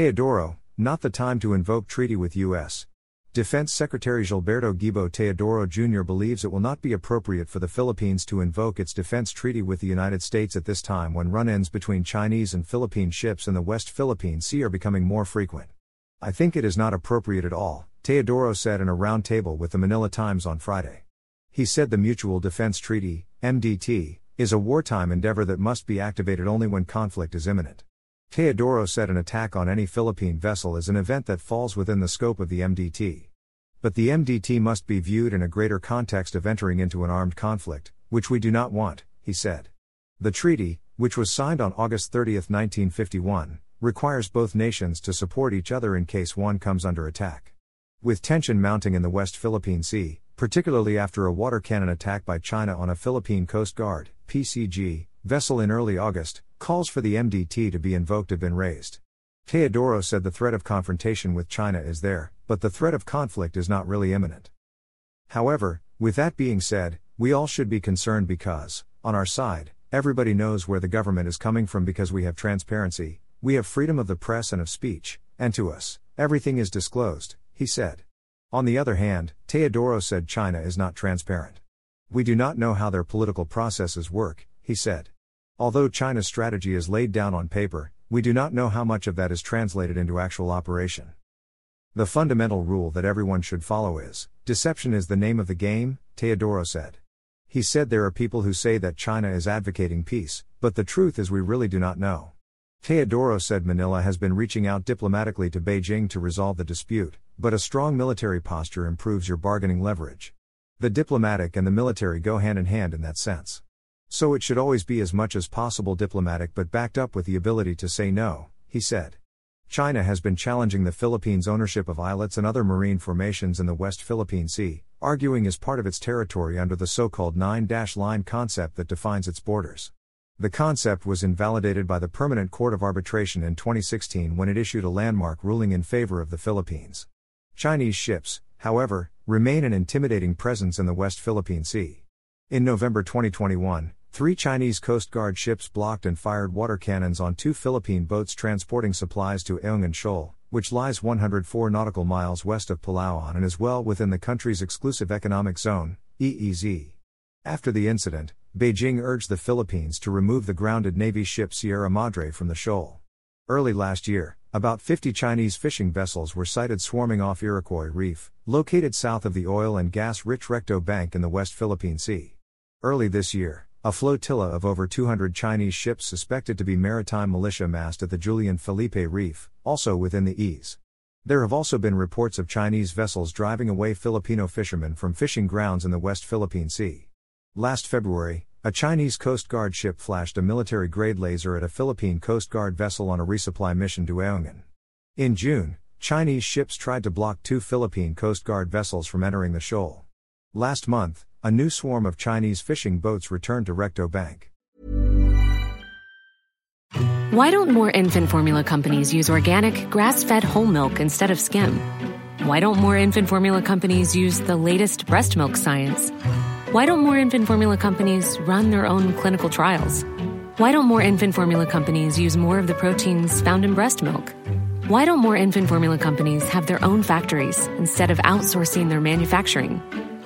Teodoro, not the time to invoke treaty with U.S. Defense Secretary Gilberto Gibo Teodoro Jr. believes it will not be appropriate for the Philippines to invoke its defense treaty with the United States at this time when run ins between Chinese and Philippine ships in the West Philippine Sea are becoming more frequent. I think it is not appropriate at all, Teodoro said in a roundtable with the Manila Times on Friday. He said the Mutual Defense Treaty, MDT, is a wartime endeavor that must be activated only when conflict is imminent. Teodoro said an attack on any Philippine vessel is an event that falls within the scope of the MDT. But the MDT must be viewed in a greater context of entering into an armed conflict, which we do not want, he said. The treaty, which was signed on August 30, 1951, requires both nations to support each other in case one comes under attack. With tension mounting in the West Philippine Sea, particularly after a water cannon attack by China on a Philippine Coast Guard, PCG, vessel in early August, Calls for the MDT to be invoked have been raised. Teodoro said the threat of confrontation with China is there, but the threat of conflict is not really imminent. However, with that being said, we all should be concerned because, on our side, everybody knows where the government is coming from because we have transparency, we have freedom of the press and of speech, and to us, everything is disclosed, he said. On the other hand, Teodoro said China is not transparent. We do not know how their political processes work, he said. Although China's strategy is laid down on paper, we do not know how much of that is translated into actual operation. The fundamental rule that everyone should follow is deception is the name of the game, Teodoro said. He said there are people who say that China is advocating peace, but the truth is we really do not know. Teodoro said Manila has been reaching out diplomatically to Beijing to resolve the dispute, but a strong military posture improves your bargaining leverage. The diplomatic and the military go hand in hand in that sense. So it should always be as much as possible diplomatic but backed up with the ability to say no, he said. China has been challenging the Philippines' ownership of islets and other marine formations in the West Philippine Sea, arguing as part of its territory under the so called nine dash line concept that defines its borders. The concept was invalidated by the Permanent Court of Arbitration in 2016 when it issued a landmark ruling in favor of the Philippines. Chinese ships, however, remain an intimidating presence in the West Philippine Sea. In November 2021, Three Chinese Coast Guard ships blocked and fired water cannons on two Philippine boats transporting supplies to Ayungin Shoal, which lies 104 nautical miles west of Palawan and is well within the country's exclusive economic zone, EEZ. After the incident, Beijing urged the Philippines to remove the grounded Navy ship Sierra Madre from the shoal. Early last year, about 50 Chinese fishing vessels were sighted swarming off Iroquois Reef, located south of the oil and gas rich Recto Bank in the West Philippine Sea. Early this year, a flotilla of over 200 Chinese ships suspected to be maritime militia massed at the Julian Felipe Reef, also within the EEZ. There have also been reports of Chinese vessels driving away Filipino fishermen from fishing grounds in the West Philippine Sea. Last February, a Chinese Coast Guard ship flashed a military grade laser at a Philippine Coast Guard vessel on a resupply mission to Ayungin. In June, Chinese ships tried to block two Philippine Coast Guard vessels from entering the shoal. Last month, a new swarm of Chinese fishing boats returned to Recto Bank. Why don't more infant formula companies use organic, grass fed whole milk instead of skim? Why don't more infant formula companies use the latest breast milk science? Why don't more infant formula companies run their own clinical trials? Why don't more infant formula companies use more of the proteins found in breast milk? Why don't more infant formula companies have their own factories instead of outsourcing their manufacturing?